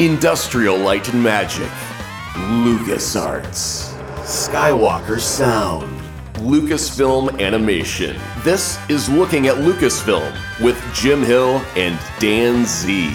Industrial Light and Magic, LucasArts, Skywalker Sound, Lucasfilm Animation. This is Looking at Lucasfilm with Jim Hill and Dan Z.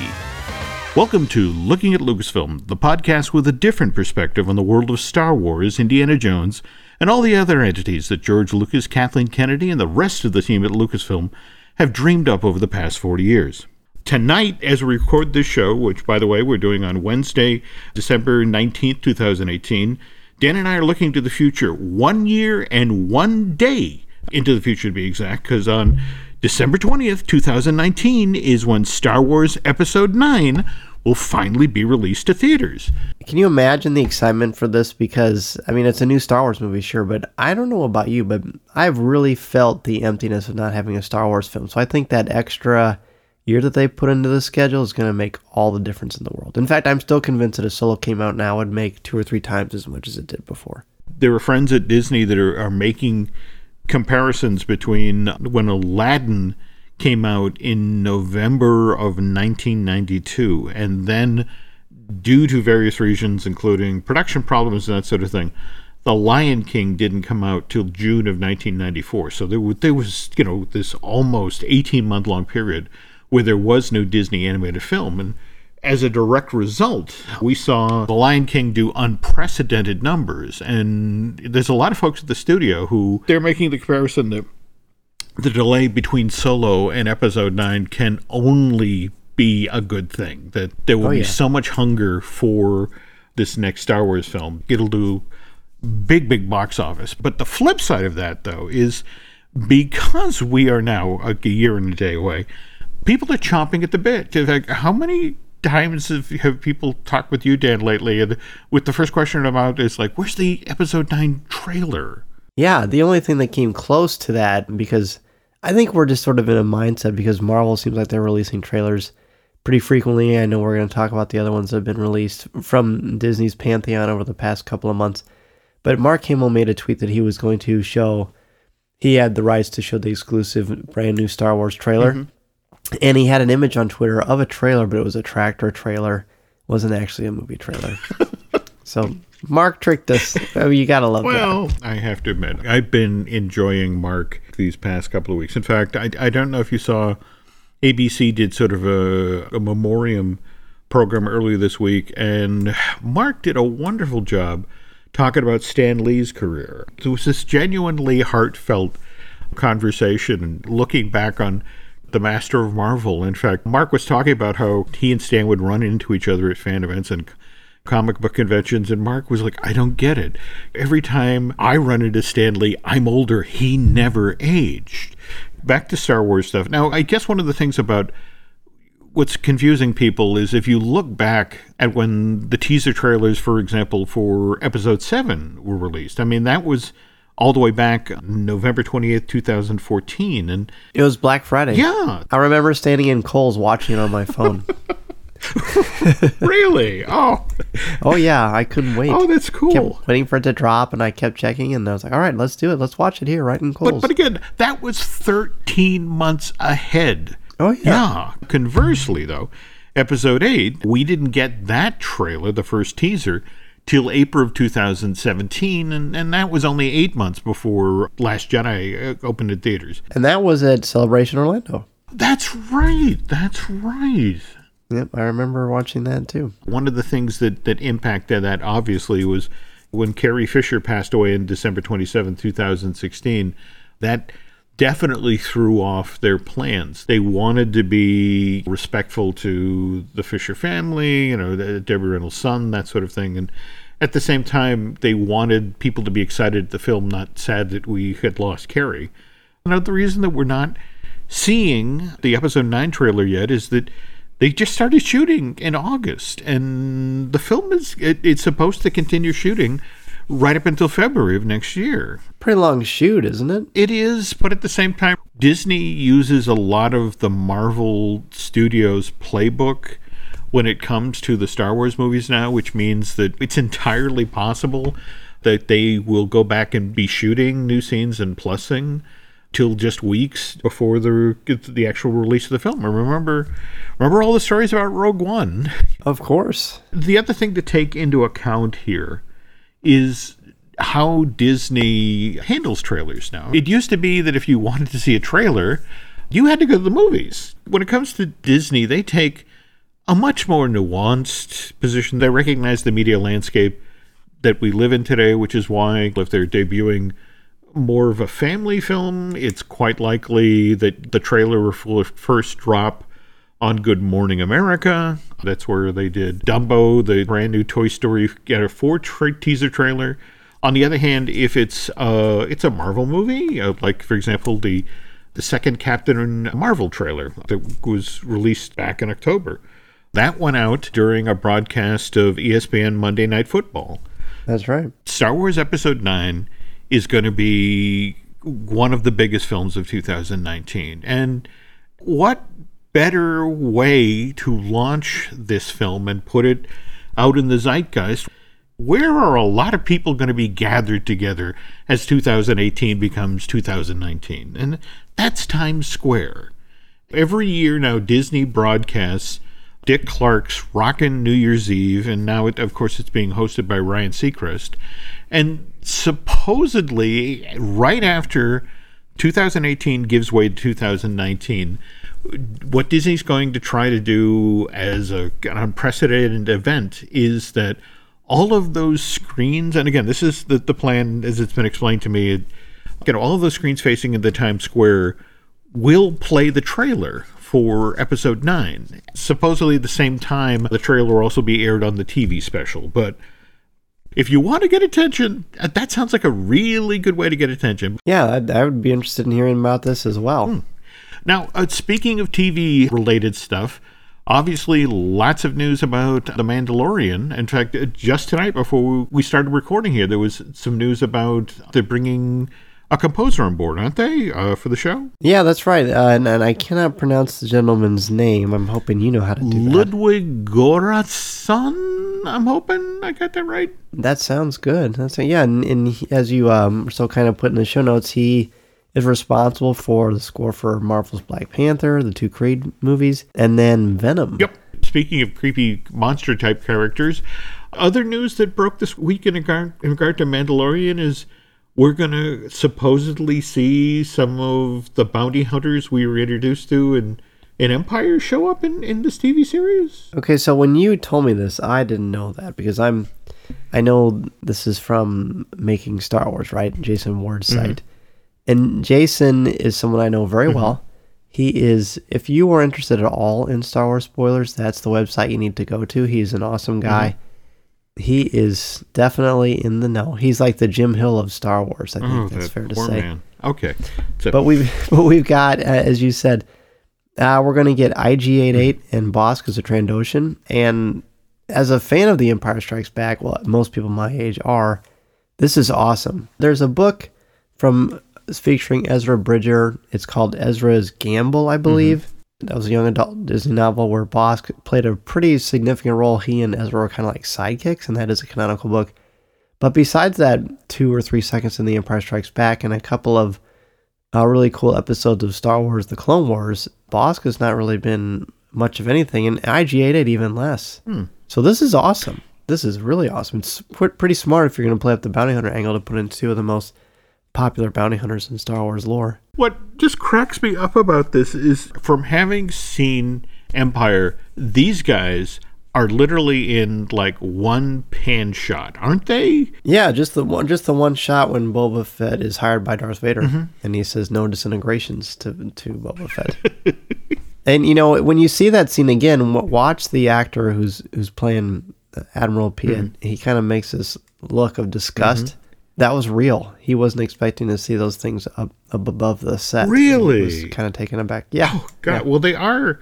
Welcome to Looking at Lucasfilm, the podcast with a different perspective on the world of Star Wars, Indiana Jones, and all the other entities that George Lucas, Kathleen Kennedy, and the rest of the team at Lucasfilm have dreamed up over the past 40 years. Tonight, as we record this show, which, by the way, we're doing on Wednesday, December 19th, 2018, Dan and I are looking to the future one year and one day into the future, to be exact, because on December 20th, 2019, is when Star Wars Episode 9 will finally be released to theaters. Can you imagine the excitement for this? Because, I mean, it's a new Star Wars movie, sure, but I don't know about you, but I've really felt the emptiness of not having a Star Wars film. So I think that extra year that they put into the schedule is going to make all the difference in the world. In fact, I'm still convinced that if Solo came out now, it would make two or three times as much as it did before. There are friends at Disney that are, are making comparisons between when Aladdin came out in November of 1992 and then due to various reasons including production problems and that sort of thing the Lion King didn't come out till June of 1994 so there there was you know this almost 18 month long period where there was no Disney animated film. And as a direct result, we saw The Lion King do unprecedented numbers. And there's a lot of folks at the studio who they're making the comparison that the delay between Solo and Episode 9 can only be a good thing, that there will oh, yeah. be so much hunger for this next Star Wars film. It'll do big, big box office. But the flip side of that, though, is because we are now a year and a day away, people are chomping at the bit. Like, how many times have, have people talked with you, Dan, lately? And with the first question about is like, where's the episode nine trailer? Yeah, the only thing that came close to that, because I think we're just sort of in a mindset because Marvel seems like they're releasing trailers pretty frequently. I know we're going to talk about the other ones that have been released from Disney's Pantheon over the past couple of months. But Mark Hamill made a tweet that he was going to show, he had the rights to show the exclusive brand new Star Wars trailer. Mm-hmm and he had an image on Twitter of a trailer, but it was a tractor trailer. It wasn't actually a movie trailer. so Mark tricked us. Oh, you gotta love well, that. I have to admit, I've been enjoying Mark these past couple of weeks. In fact, I, I don't know if you saw ABC did sort of a, a memoriam program earlier this week, and Mark did a wonderful job talking about Stan Lee's career. It was this genuinely heartfelt conversation, looking back on the master of Marvel. In fact, Mark was talking about how he and Stan would run into each other at fan events and comic book conventions, and Mark was like, I don't get it. Every time I run into Stan Lee, I'm older. He never aged. Back to Star Wars stuff. Now, I guess one of the things about what's confusing people is if you look back at when the teaser trailers, for example, for episode 7 were released, I mean, that was all the way back November 28th, 2014. And it was Black Friday. Yeah. I remember standing in Kohl's watching it on my phone. really? Oh. Oh yeah, I couldn't wait. Oh, that's cool. Kept waiting for it to drop, and I kept checking, and I was like, "All right, let's do it. Let's watch it here, right in Kohl's." But, but again, that was 13 months ahead. Oh yeah. Yeah. Conversely, though, episode eight, we didn't get that trailer, the first teaser, till April of 2017, and, and that was only eight months before Last Jedi uh, opened in theaters. And that was at Celebration Orlando. That's right. That's right. Yep, I remember watching that too. One of the things that, that impacted that obviously was when Carrie Fisher passed away in December 27, 2016. That definitely threw off their plans. They wanted to be respectful to the Fisher family, you know, Debbie Reynolds' son, that sort of thing. And at the same time, they wanted people to be excited at the film, not sad that we had lost Carrie. Now, the reason that we're not seeing the episode 9 trailer yet is that they just started shooting in August, and the film is it, it's supposed to continue shooting right up until February of next year. Pretty long shoot, isn't it? It is, but at the same time, Disney uses a lot of the Marvel Studios playbook when it comes to the Star Wars movies now, which means that it's entirely possible that they will go back and be shooting new scenes and plussing till just weeks before the the actual release of the film. And remember, remember all the stories about Rogue One. Of course. The other thing to take into account here is how Disney handles trailers now. It used to be that if you wanted to see a trailer, you had to go to the movies. When it comes to Disney, they take a much more nuanced position. They recognize the media landscape that we live in today, which is why if they're debuting more of a family film, it's quite likely that the trailer will first drop on Good Morning America. That's where they did Dumbo, the brand new Toy Story, get a four tra- teaser trailer. On the other hand, if it's uh, it's a Marvel movie, uh, like for example the the second Captain Marvel trailer that was released back in October, that went out during a broadcast of ESPN Monday Night Football. That's right. Star Wars Episode 9 is going to be one of the biggest films of 2019. And what better way to launch this film and put it out in the zeitgeist? Where are a lot of people going to be gathered together as 2018 becomes 2019? And that's Times Square. Every year now, Disney broadcasts Dick Clark's Rockin' New Year's Eve, and now, it, of course, it's being hosted by Ryan Seacrest. And supposedly, right after 2018 gives way to 2019, what Disney's going to try to do as a, an unprecedented event is that all of those screens, and again, this is the, the plan as it's been explained to me, you know, all of those screens facing in the Times Square will play the trailer for episode 9. Supposedly, at the same time, the trailer will also be aired on the TV special. But if you want to get attention, that sounds like a really good way to get attention. Yeah, I, I would be interested in hearing about this as well. Hmm. Now, uh, speaking of TV related stuff, obviously lots of news about The Mandalorian. In fact, uh, just tonight before we started recording here, there was some news about they're bringing a composer on board, aren't they, uh, for the show? Yeah, that's right. Uh, and, and, I cannot pronounce the gentleman's name. I'm hoping you know how to do that. Ludwig Göransson. I'm hoping I got that right. That sounds good. That's yeah. And, and he, as you um so kind of put in the show notes, he is responsible for the score for Marvel's Black Panther, the two Creed movies, and then Venom. Yep. Speaking of creepy monster type characters, other news that broke this week in regard, in regard to Mandalorian is we're going to supposedly see some of the bounty hunters we were introduced to in, in Empire show up in, in this TV series. Okay, so when you told me this, I didn't know that because I'm, I know this is from Making Star Wars, right? Jason Ward's mm-hmm. site. And Jason is someone I know very mm-hmm. well. He is, if you are interested at all in Star Wars spoilers, that's the website you need to go to. He's an awesome guy. Mm-hmm he is definitely in the know. He's like the Jim Hill of Star Wars. I think oh, that's that fair to say. Man. Okay, so. but we've but we've got uh, as you said, uh, we're going to get IG-88 and Bossk as a Trandoshan. And as a fan of The Empire Strikes Back, well, most people my age are. This is awesome. There's a book from featuring Ezra Bridger. It's called Ezra's Gamble, I believe. Mm-hmm that was a young adult Disney novel where Bossk played a pretty significant role. He and Ezra were kind of like sidekicks, and that is a canonical book. But besides that, two or three seconds in The Empire Strikes Back and a couple of uh, really cool episodes of Star Wars: The Clone Wars, Bossk has not really been much of anything, and IG-88 even less. Hmm. So this is awesome. This is really awesome. It's pretty smart if you're going to play up the bounty hunter angle to put in two of the most popular bounty hunters in Star Wars lore. What just cracks me up about this is from having seen Empire, these guys are literally in like one pan shot, aren't they? Yeah, just the one, just the one shot when Boba Fett is hired by Darth Vader, mm-hmm. and he says no disintegrations to to Boba Fett. and you know when you see that scene again, watch the actor who's who's playing Admiral Piet. Mm-hmm. He kind of makes this look of disgust. Mm-hmm that was real. He wasn't expecting to see those things up, up above the set. Really? kind of taken aback. Yeah. Oh, God. Yeah. Well, they are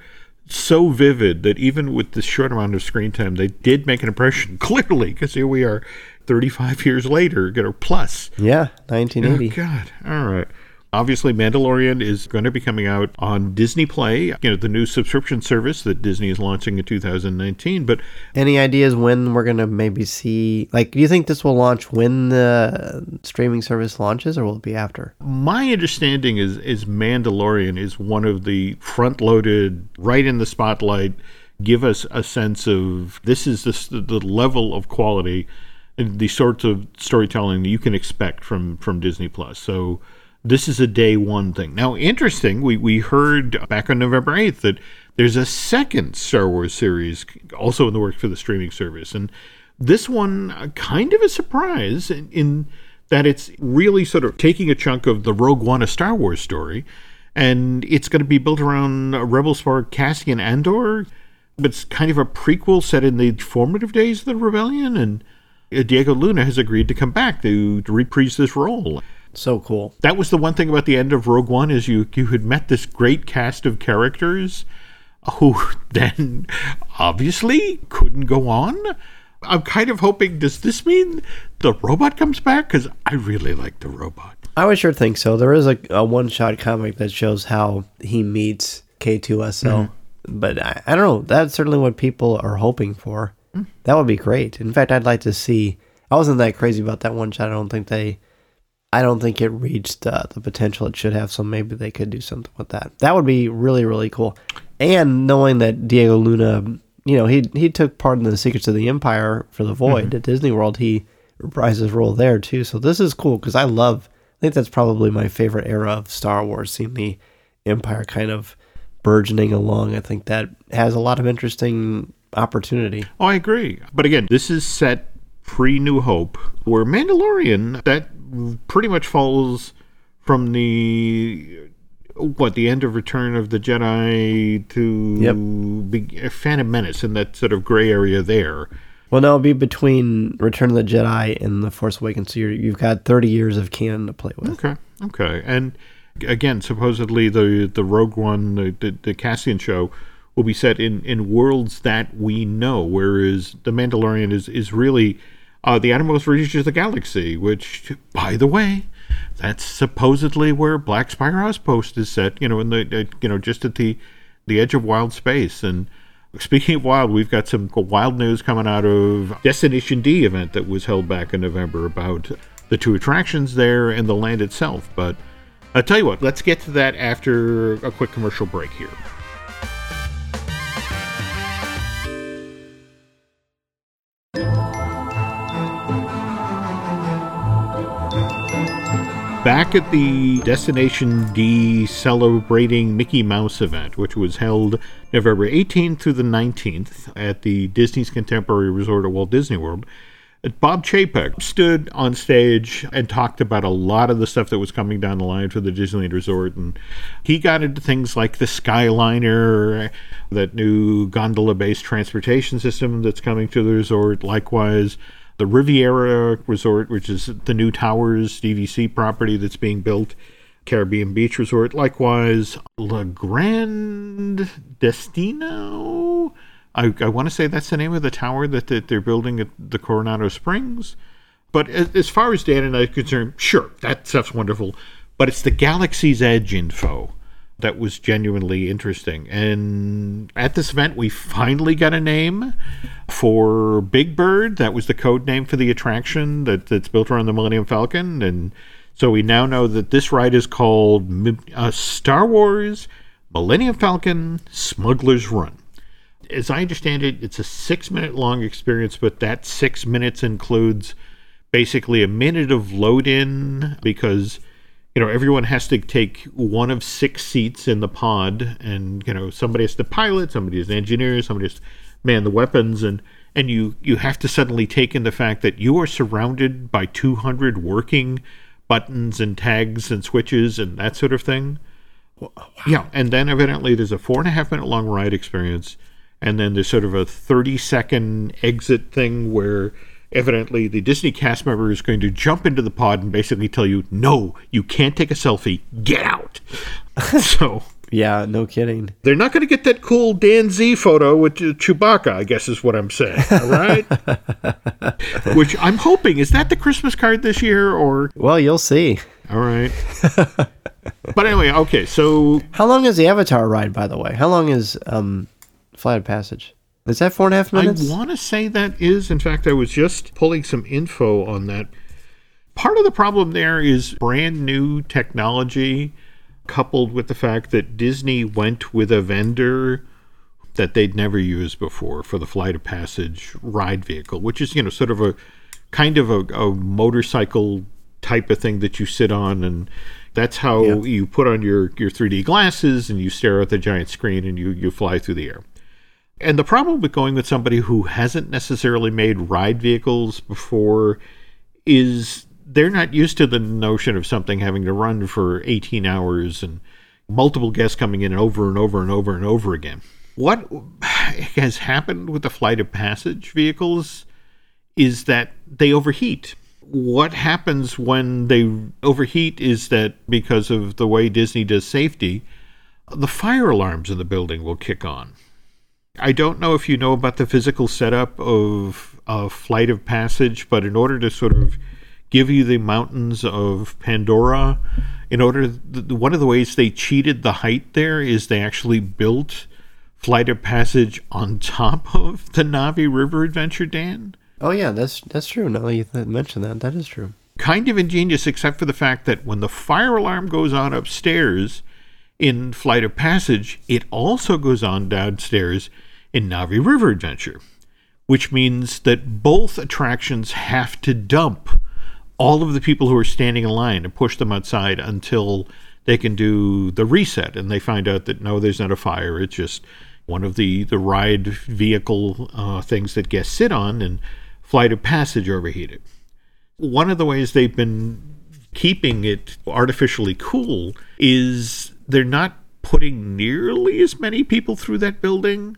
so vivid that even with the short amount of screen time, they did make an impression, clearly, because here we are 35 years later, know, plus. Yeah, 1980. Oh, God. All right. Obviously, Mandalorian is going to be coming out on Disney Plus, you know, the new subscription service that Disney is launching in 2019. But Any ideas when we're gonna maybe see? Like, do you think this will launch when the streaming service launches, or will it be after? my understanding is is Mandalorian is one of the front-loaded, right in the spotlight, give us a sense of this is the, the level of quality and the sorts of storytelling that you can expect from from Disney Plus. So this is a day one thing. Now, interesting, we, we heard back on November 8th that there's a second Star Wars series also in the works for the streaming service. And this one, uh, kind of a surprise in, in that it's really sort of taking a chunk of the Rogue One, a Star Wars story, and it's going to be built around Rebel star Cassian Andor. But it's kind of a prequel set in the formative days of the rebellion, and uh, Diego Luna has agreed to come back to, to reprise this role So cool. that was the one thing about the end of Rogue One is you you had met this great cast of characters who then obviously couldn't go on. I'm kind of hoping does this mean the robot comes back cuz I really like the robot. I would sure think so. There is a, a one shot comic that shows how he meets K2SO. Mm-hmm. But I, I don't know. That's certainly what people are hoping for. Mm. That would be great. In fact, I'd like to see. I wasn't that crazy about that one shot. I don't think they. I don't think it reached uh, the potential it should have. So maybe they could do something with that. That would be really really cool. And knowing that Diego Luna, you know, he he took part in the Secrets of the Empire for the Void at Disney World. He reprised his role there too. So this is cool because I love. I think that's probably my favorite era of Star Wars. Seeing the Empire kind of burgeoning along, I think that has a lot of interesting opportunity. Oh, I agree. But again, this is set pre New Hope, where Mandalorian that pretty much falls from the what the end of Return of the Jedi to be, uh, Phantom Menace in that sort of gray area there. Well, no, it'll be between Return of the Jedi and The Force Awakens. So you're, you've got 30 years of canon to play with. Okay, okay, and again, supposedly the the Rogue One, the, the, the Cassian show, will be set in in worlds that we know, whereas the Mandalorian is is really uh, the outermost reaches of the galaxy. Which, by the way, that's supposedly where Black Spire Outpost is set. You know, in the uh, you know just at the the edge of wild space and. Speaking of wild, we've got some wild news coming out of Destination D event that was held back in November about the two attractions there and the land itself. But I'll tell you what, let's get to that after a quick commercial break here. Back at the Destination D celebrating Mickey Mouse event, which was held November 18th through the 19th at the Disney's Contemporary Resort at Walt Disney World, Bob Chapek stood on stage and talked about a lot of the stuff that was coming down the line for the Disneyland Resort. And he got into things like the Skyliner, that new gondola based transportation system that's coming to the resort. Likewise, the Riviera Resort, which is the new Towers DVC property that's being built. Caribbean Beach Resort. Likewise, La Grande Destino. I, I want to say that's the name of the tower that, that they're building at the Coronado Springs. But as, as far as Dan and I are concerned, sure, that stuff's wonderful. But it's the Galaxy's Edge info that was genuinely interesting. And at this event, we finally got a name for Big Bird. That was the code name for the attraction that, that's built around the Millennium Falcon. And so we now know that this ride is called uh, Star Wars Millennium Falcon Smuggler's Run as I understand it, it's a six minute long experience, but that six minutes includes basically a minute of load in because you know everyone has to take one of six seats in the pod and you know somebody has to pilot somebody is an engineer somebody has to man the weapons and and you you have to suddenly take in the fact that you are surrounded by 200 working buttons and tags and switches and that sort of thing. Yeah and then evidently there's a four and a half minute long ride experience and then there's sort of a 30 second exit thing where evidently the Disney cast member is going to jump into the pod and basically tell you, no, you can't take a selfie, get out. so. Yeah, no kidding. They're not going to get that cool Dan Z photo with Chewbacca, I guess is what I'm saying. All right? Which I'm hoping, is that the Christmas card this year or? Well, you'll see. All right. but anyway, okay. So How long is the Avatar ride, by the way? How long is um, Flight of Passage? Is that four and a half minutes? I want to say that is. In fact, I was just pulling some info on that. Part of the problem there is brand new technology coupled with the fact that Disney went with a vendor that they'd never used before for the Flight of Passage ride vehicle, which is, you know, sort of a kind of a, a motorcycle type of thing that you sit on and that's how Yeah. you put on your, your 3D glasses and you stare at the giant screen and you, you fly through the air. And the problem with going with somebody who hasn't necessarily made ride vehicles before is they're not used to the notion of something having to run for 18 hours and multiple guests coming in over and over and over and over again. What has happened with the flight of passage vehicles is that they overheat. What happens when they overheat is that because of the way Disney does safety, the fire alarms in the building will kick on. I don't know if you know about the physical setup of a flight of passage, but in order to sort of give you the mountains of Pandora, in order th- one of the ways they cheated the height there is they actually built flight of passage on top of the Navi River Adventure, Dan. oh yeah, that's that's true. Now that you th- mentioned that, that is true. kind of ingenious, except for the fact that when the fire alarm goes on upstairs in Flight of Passage, it also goes on downstairs in Navi River Adventure, which means that both attractions have to dump all of the people who are standing in line and push them outside until they can do the reset and they find out that no, there's not a fire. It's just one of the, the ride vehicle uh, things that guests sit on and Flight of Passage overheated one of the ways they've been keeping it artificially cool is they're not putting nearly as many people through that building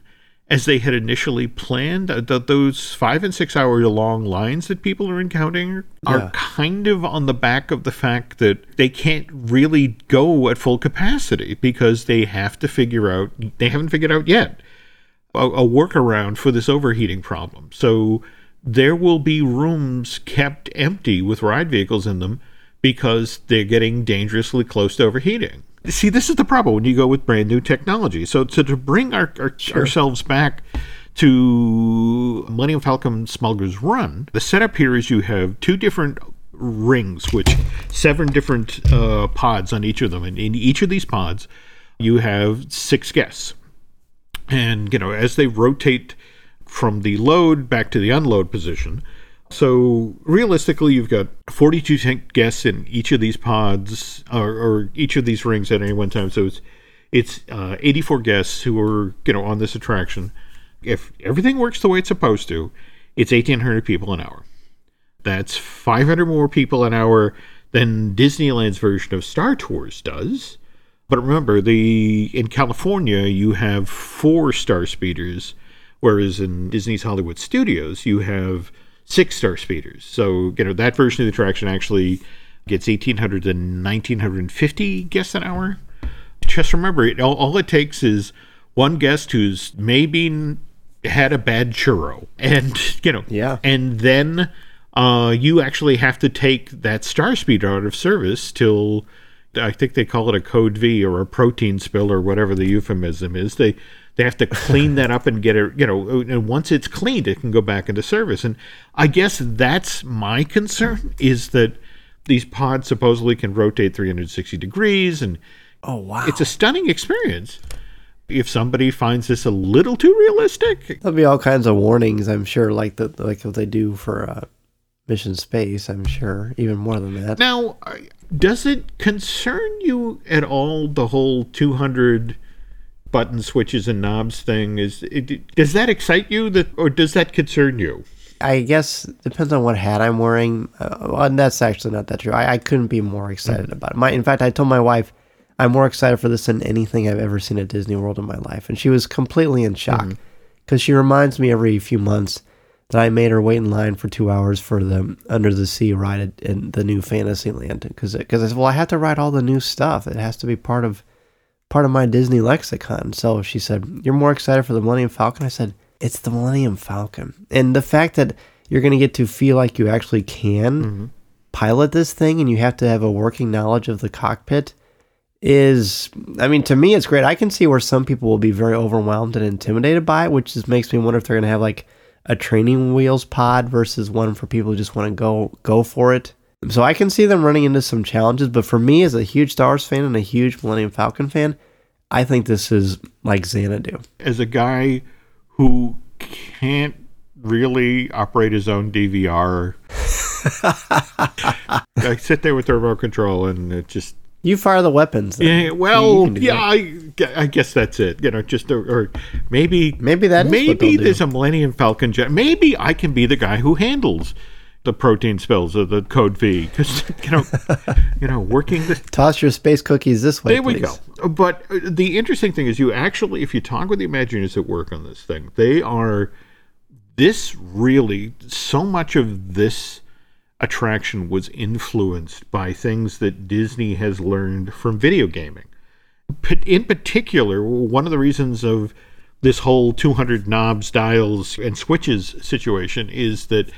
as they had initially planned. Uh, those five and six hour long lines that people are encountering are Yeah. kind of on the back of the fact that they can't really go at full capacity because they have to figure out, they haven't figured out yet a, a workaround for this overheating problem. So there will be rooms kept empty with ride vehicles in them because they're getting dangerously close to overheating. See, this is the problem when you go with brand new technology. So, so to bring our, our, ourselves back to Millennium Falcon Smuggler's Run, the setup here is you have two different rings, which seven different uh, pods on each of them, and in each of these pods, you have six guests. And you know as they rotate from the load back to the unload position so realistically you've got 42 tank guests in each of these pods or, or each of these rings at any one time. So it's it's uh, 84 guests who are you know on this attraction. If everything works the way it's supposed to it's 1800 people an hour. That's 500 more people an hour than disneyland's version of star tours does. But remember, the in California you have four star speeders, whereas in Disney's Hollywood Studios you have six star speeders. So you know that version of the attraction actually gets 1,800 to 1,950 guests an hour. Just remember, it all, all it takes is one guest who's maybe had a bad churro, and you know, Yeah. and then uh, you actually have to take that star speeder out of service till I think they call it a code V or a protein spill or whatever the euphemism is. They they have to clean that up and get it, you know, and once it's cleaned, it can go back into service. And I guess that's my concern is that these pods supposedly can rotate 360 degrees and Oh wow, it's a stunning experience. If somebody finds this a little too realistic, there'll be all kinds of warnings. I'm sure, like the like what they do for uh, Mission Space. I'm sure even more than that. Now, I- does it concern you at all the whole 200 button switches and knobs thing? Is it, does that excite you that or does that concern you? I guess depends on what hat I'm wearing. Uh, well, and that's actually not that true. I, I couldn't be more excited mm. about it. My, in fact, I told my wife I'm more excited for this than anything I've ever seen at Disney World in my life, and she was completely in shock mm. because she reminds me every few months that I made her wait in line for two hours for the Under the Sea ride at, in the new Fantasyland because because I said, well, I have to ride all the new stuff. It has to be part of part of my Disney lexicon. So she said, You're more excited for the Millennium Falcon? I said, It's the Millennium Falcon. And the fact that you're going to get to feel like you actually can mm-hmm. pilot this thing and you have to have a working knowledge of the cockpit is I mean to me it's great. I can see where some people will be very overwhelmed and intimidated by it, which just makes me wonder if they're going to have like a training wheels pod versus one for people who just want to go go for it. So I can see them running into some challenges, but for me as a huge Star Wars fan and a huge Millennium Falcon fan, I think this is like Xanadu. As a guy who can't really operate his own DVR, I sit there with the remote control and it just You fire the weapons. then. yeah, well, yeah. I, I guess that's it. You know, just or, or maybe Maybe that maybe they'll do. there's a Millennium Falcon. Jet. Maybe I can be the guy who handles the protein spills of the code V because you know, you know, working the Toss your space cookies this way. there we go. But uh, the interesting thing is, you actually, if you talk with the Imagineers that work on this thing, they are this really so much of this attraction was influenced by things that Disney has learned from video gaming. In particular, one of the reasons of this whole 200 knobs, dials, and switches situation is that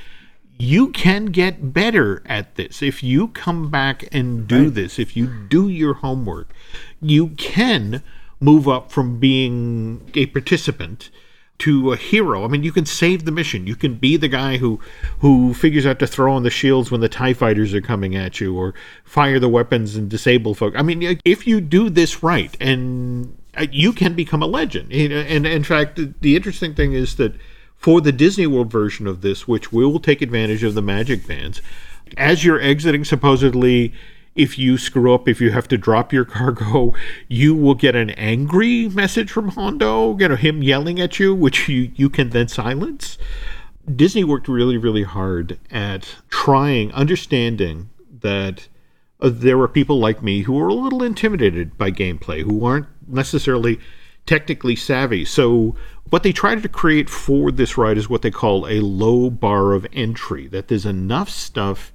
you can get better at this if you come back and do this if you do your homework you can move up from being a participant to a hero. I mean you can save the mission. You can be the guy who who figures out to throw on the shields when the tie fighters are coming at you or fire the weapons and disable folk. I mean if you do this right and uh, you can become a legend. And, in fact the interesting thing is that for the Disney World version of this, which will take advantage of the magic bands, as you're exiting, supposedly, if you screw up, if you have to drop your cargo, you will get an angry message from Hondo, you know, him yelling at you, which you, you can then silence. Disney worked really, really hard at trying, understanding that uh, there were people like me who were a little intimidated by gameplay, who aren't necessarily technically savvy. So, what they tried to create for this ride is what they call a low bar of entry, that there's enough stuff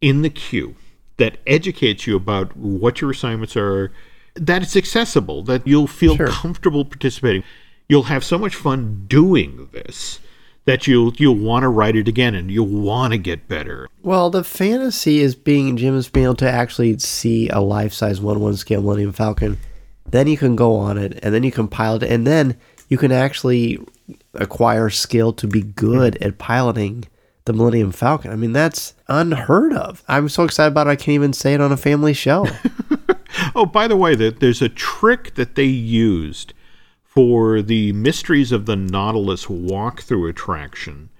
in the queue that educates you about what your assignments are, that it's accessible, that you'll feel Sure. comfortable participating. You'll have so much fun doing this that you'll you'll want to write it again and you'll want to get better. Well, the fantasy is being Jim is being able to actually see a life size one one scale Millennium Falcon. Then you can go on it, and then you can pilot it, and then you can actually acquire skill to be good at piloting the Millennium Falcon. I mean, that's unheard of. I'm so excited about it, I can't even say it on a family show. Oh, by the way, there's a trick that they used for the Mysteries of the Nautilus walkthrough attraction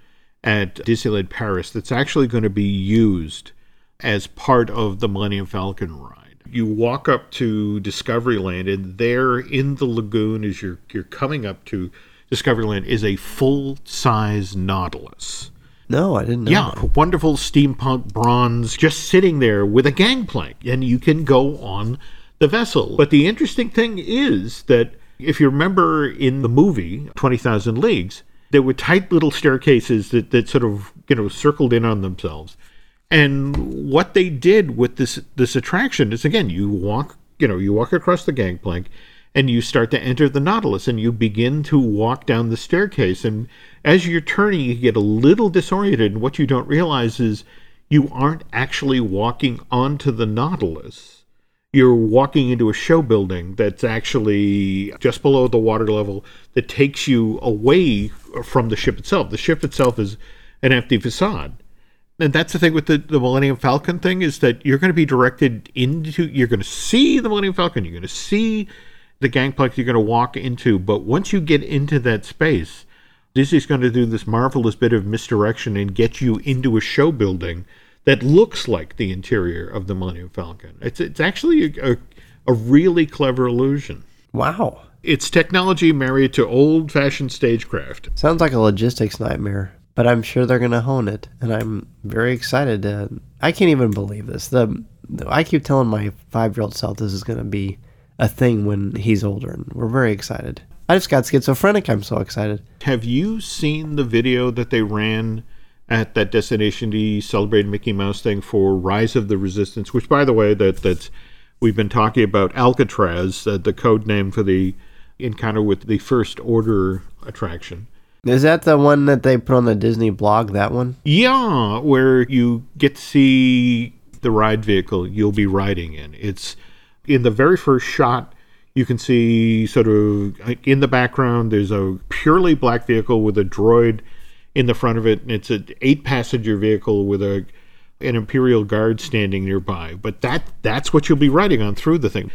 at Disneyland Paris that's actually going to be used as part of the Millennium Falcon ride. You walk up to Discoveryland, and there in the lagoon, as you're you're coming up to Discoveryland, is a full size Nautilus. No, I didn't know. Yeah, that. wonderful steampunk bronze just sitting there with a gangplank, and you can go on the vessel. But the interesting thing is that if you remember in the movie 20,000 Leagues, there were tight little staircases that, that sort of, you know, circled in on themselves. And what they did with this this attraction is again, you walk, you know, you walk across the gangplank and you start to enter the Nautilus and you begin to walk down the staircase and as you're turning you get a little disoriented and what you don't realize is you aren't actually walking onto the Nautilus. You're walking into a show building that's actually just below the water level that takes you away from the ship itself. The ship itself is an empty facade and that's the thing with the, the Millennium Falcon thing is that you're going to be directed into you're going to see the Millennium Falcon, you're going to see the gangplank you're going to walk into, but once you get into that space, Disney's going to do this marvelous bit of misdirection and get you into a show building that looks like the interior of the Millennium Falcon. It's it's actually a, a, a really clever illusion. Wow. It's technology married to old-fashioned stagecraft. Sounds like a logistics nightmare, but I'm sure they're going to hone it, and I'm very excited. To, I can't even believe this. The, the I keep telling my five year old self this is going to be a thing when he's older, and we're very excited. I just got schizophrenic. I'm so excited. Have you seen the video that they ran at that Destination D celebrated Mickey Mouse thing for Rise of the Resistance? Which, by the way, that that's we've been talking about Alcatraz, uh, the code name for the encounter with the First Order attraction. Is that the one that they put on the Disney blog? That one? Yeah, where you get to see the ride vehicle you'll be riding in. It's In the very first shot, you can see sort of in the background, there's a purely black vehicle with a droid in the front of it, and it's an eight passenger vehicle with a an Imperial Guard standing nearby. But that that's what you'll be riding on through the thing.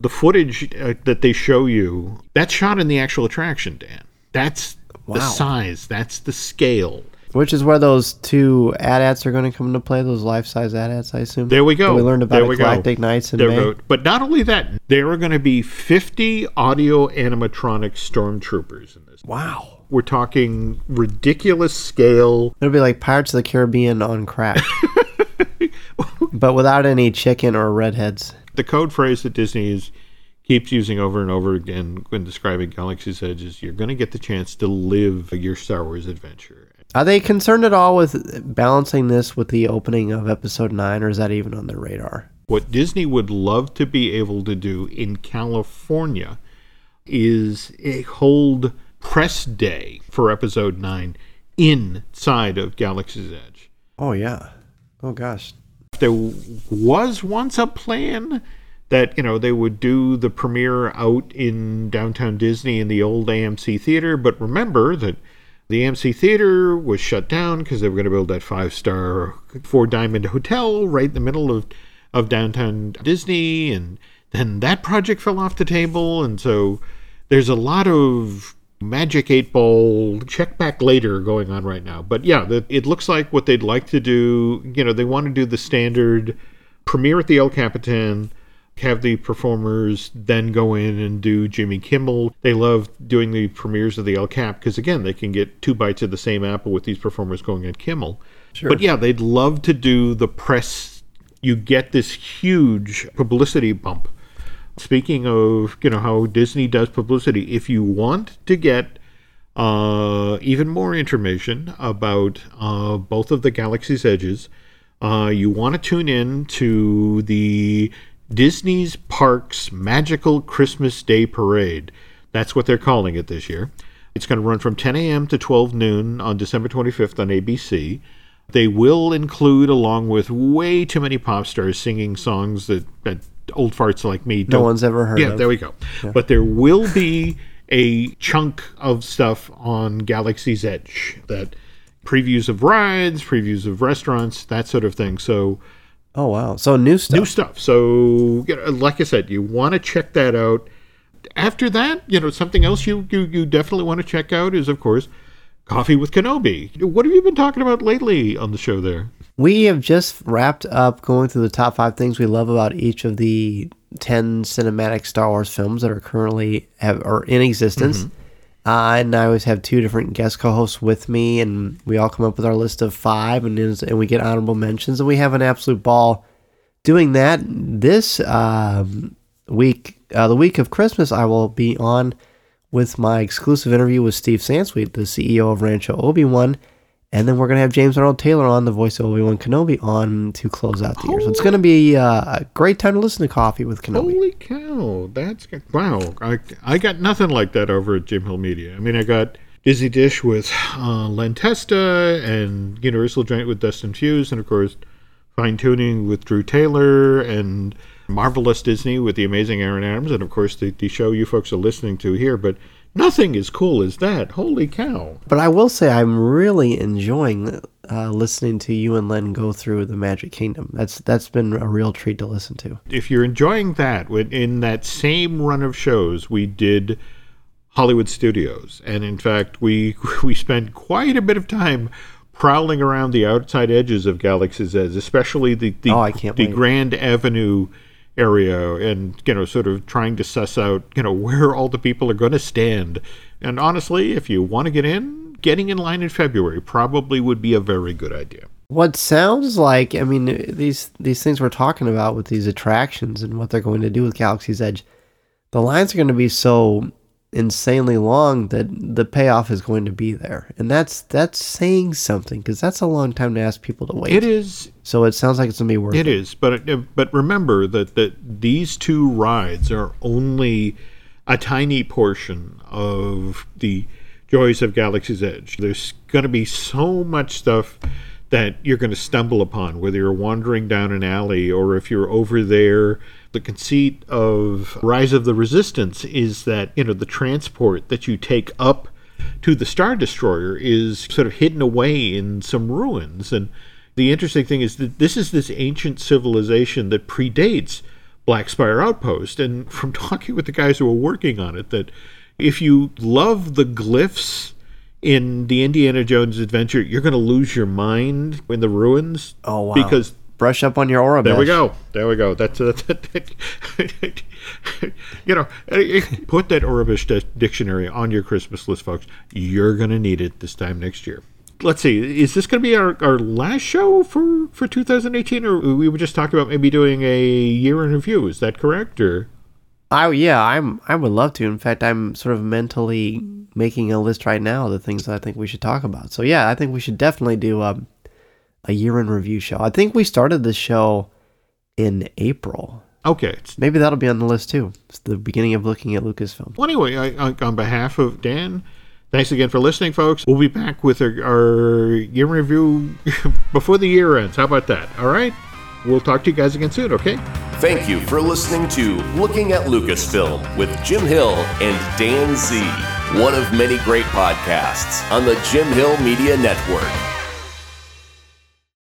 The footage uh, that they show you, that's shot in the actual attraction, Dan. That's the size, that's the scale. Which is where those two AT-ATs are going to come into play, those life-size AT-ATs, I assume. There we go. We learned about There we go. Galactic Nights in There May. we go. But not only that, there are going to be 50 audio animatronic stormtroopers in this. Wow. We're talking ridiculous scale. It'll be like Pirates of the Caribbean on crack. but without any chicken or redheads. The code phrase that Disney is, keeps using over and over again when describing Galaxy's Edge is you're going to get the chance to live your Star Wars adventure. Are they concerned at all with balancing this with the opening of episode 9, or is that even on their radar? What Disney would love to be able to do in California is a hold press day for episode 9 inside of Galaxy's Edge. Oh, yeah. Oh, gosh. There was once a plan that, you know, they would do the premiere out in downtown Disney in the old AMC theater, but remember that the AMC theater was shut down because they were going to build that five star, four diamond hotel right in the middle of, of downtown Disney. And then that project fell off the table. And so there's a lot of magic eight ball check back later going on right now. But yeah, the, it looks like what they'd like to do, you know, they want to do the standard premiere at the El Capitan have the performers then go in and do Jimmy Kimmel. They love doing the premieres of the El Cap because again, they can get two bites of the same apple with these performers going at Kimmel. Sure. But yeah, they'd love to do the press. You get this huge publicity bump. Speaking of, you know, how Disney does publicity, if you want to get uh, even more information about uh, both of the Galaxy's Edges, uh, you want to tune in to the Disney's Parks Magical Christmas Day Parade. That's what they're calling it this year. It's going to run from 10 a.m. to 12 noon on December 25th on ABC. They will include, along with way too many pop stars singing songs that, that old farts like me No don't one's ever heard of. yeah, of. there we go. But there will be a chunk of stuff on Galaxy's Edge that previews of rides, previews of restaurants, that sort of thing. So Oh, wow. So new stuff. new stuff. So you know, like I said, you want to check that out. After that, you know, something else you, you you definitely want to check out is of course Coffee with Kenobi. What have you been talking about lately on the show there? We have just wrapped up going through the top five things we love about each of the 10 cinematic Star Wars films that are currently have, are in existence. Mm-hmm. Uh, and I always have two different guest co-hosts with me, and we all come up with our list of five, and, and we get honorable mentions, and we have an absolute ball doing that. This um, week, uh, the week of Christmas, I will be on with my exclusive interview with Steve Sansweet, the CEO of Rancho Obi Wan. And then we're going to have James Arnold Taylor on, the voice of Obi Wan Kenobi, on to close out the year. So it's going to be uh, a great time to listen to Coffee with Kenobi. Holy cow! That's wow. I I got nothing like that over at Jim Hill Media. I mean, I got Disney Dish with uh, Len Testa and Universal Giant with Dustin Fuse, and of course, Fine Tuning with Drew Taylor and Marvelous Disney with the amazing Aaron Adams, and of course, the, the show you folks are listening to here. But nothing as cool as that. Holy cow! But I will say I'm really enjoying uh, listening to you and Len go through the Magic Kingdom. That's that's been a real treat to listen to. if you're enjoying that, in that same run of shows, we did Hollywood Studios, and in fact, we we spent quite a bit of time prowling around the outside edges of Galaxy's Edge, especially the the, Oh, I can't the. Grand Avenue area, and you know, sort of trying to suss out you know where all the people are going to stand. And honestly, if you want to get in, getting in line in February probably would be a very good idea. What sounds like, I mean, these these things we're talking about with these attractions and what they're going to do with Galaxy's Edge, the lines are going to be so insanely long that the payoff is going to be there, and that's that's saying something because that's a long time to ask people to wait. It is So it sounds like it's going to be worth it. It is, but uh, but remember that that these two rides are only a tiny portion of the joys of Galaxy's Edge. There's going to be so much stuff that you're going to stumble upon, whether you're wandering down an alley or if you're over there. The conceit of Rise of the Resistance is that, you know, the transport that you take up to the Star Destroyer is sort of hidden away in some ruins. And the interesting thing is that this is this ancient civilization that predates Black Spire Outpost. And from talking with the guys who are working on it, that if you love the glyphs in the Indiana Jones adventure, you're going to lose your mind in the ruins. Oh, wow. Because Brush up on your aura. there we go. There we go. That's uh, you know, eh, put that di- dictionary on your Christmas list, folks. You're going to need it this time next year. Let's see. Is this going to be our, our last show for, for 2018, or we were just talking about maybe doing a year in review? Is that correct? Or I yeah, I'm I would love to. In fact, I'm sort of mentally making a list right now of the things that I think we should talk about. So yeah, I think we should definitely do a a year in review show. I think we started the show in April. okay, Maybe that'll be on the list too. It's the beginning of looking at Lucasfilm. Well, anyway, I, I, on behalf of Dan, thanks again for listening, folks. We'll be back with our, our year review before the year ends. How about that? All right? We'll talk to you guys again soon, okay? Thank you for listening to Looking at Lucasfilm with Jim Hill and Dan Zehr, one of many great podcasts on the Jim Hill Media Network.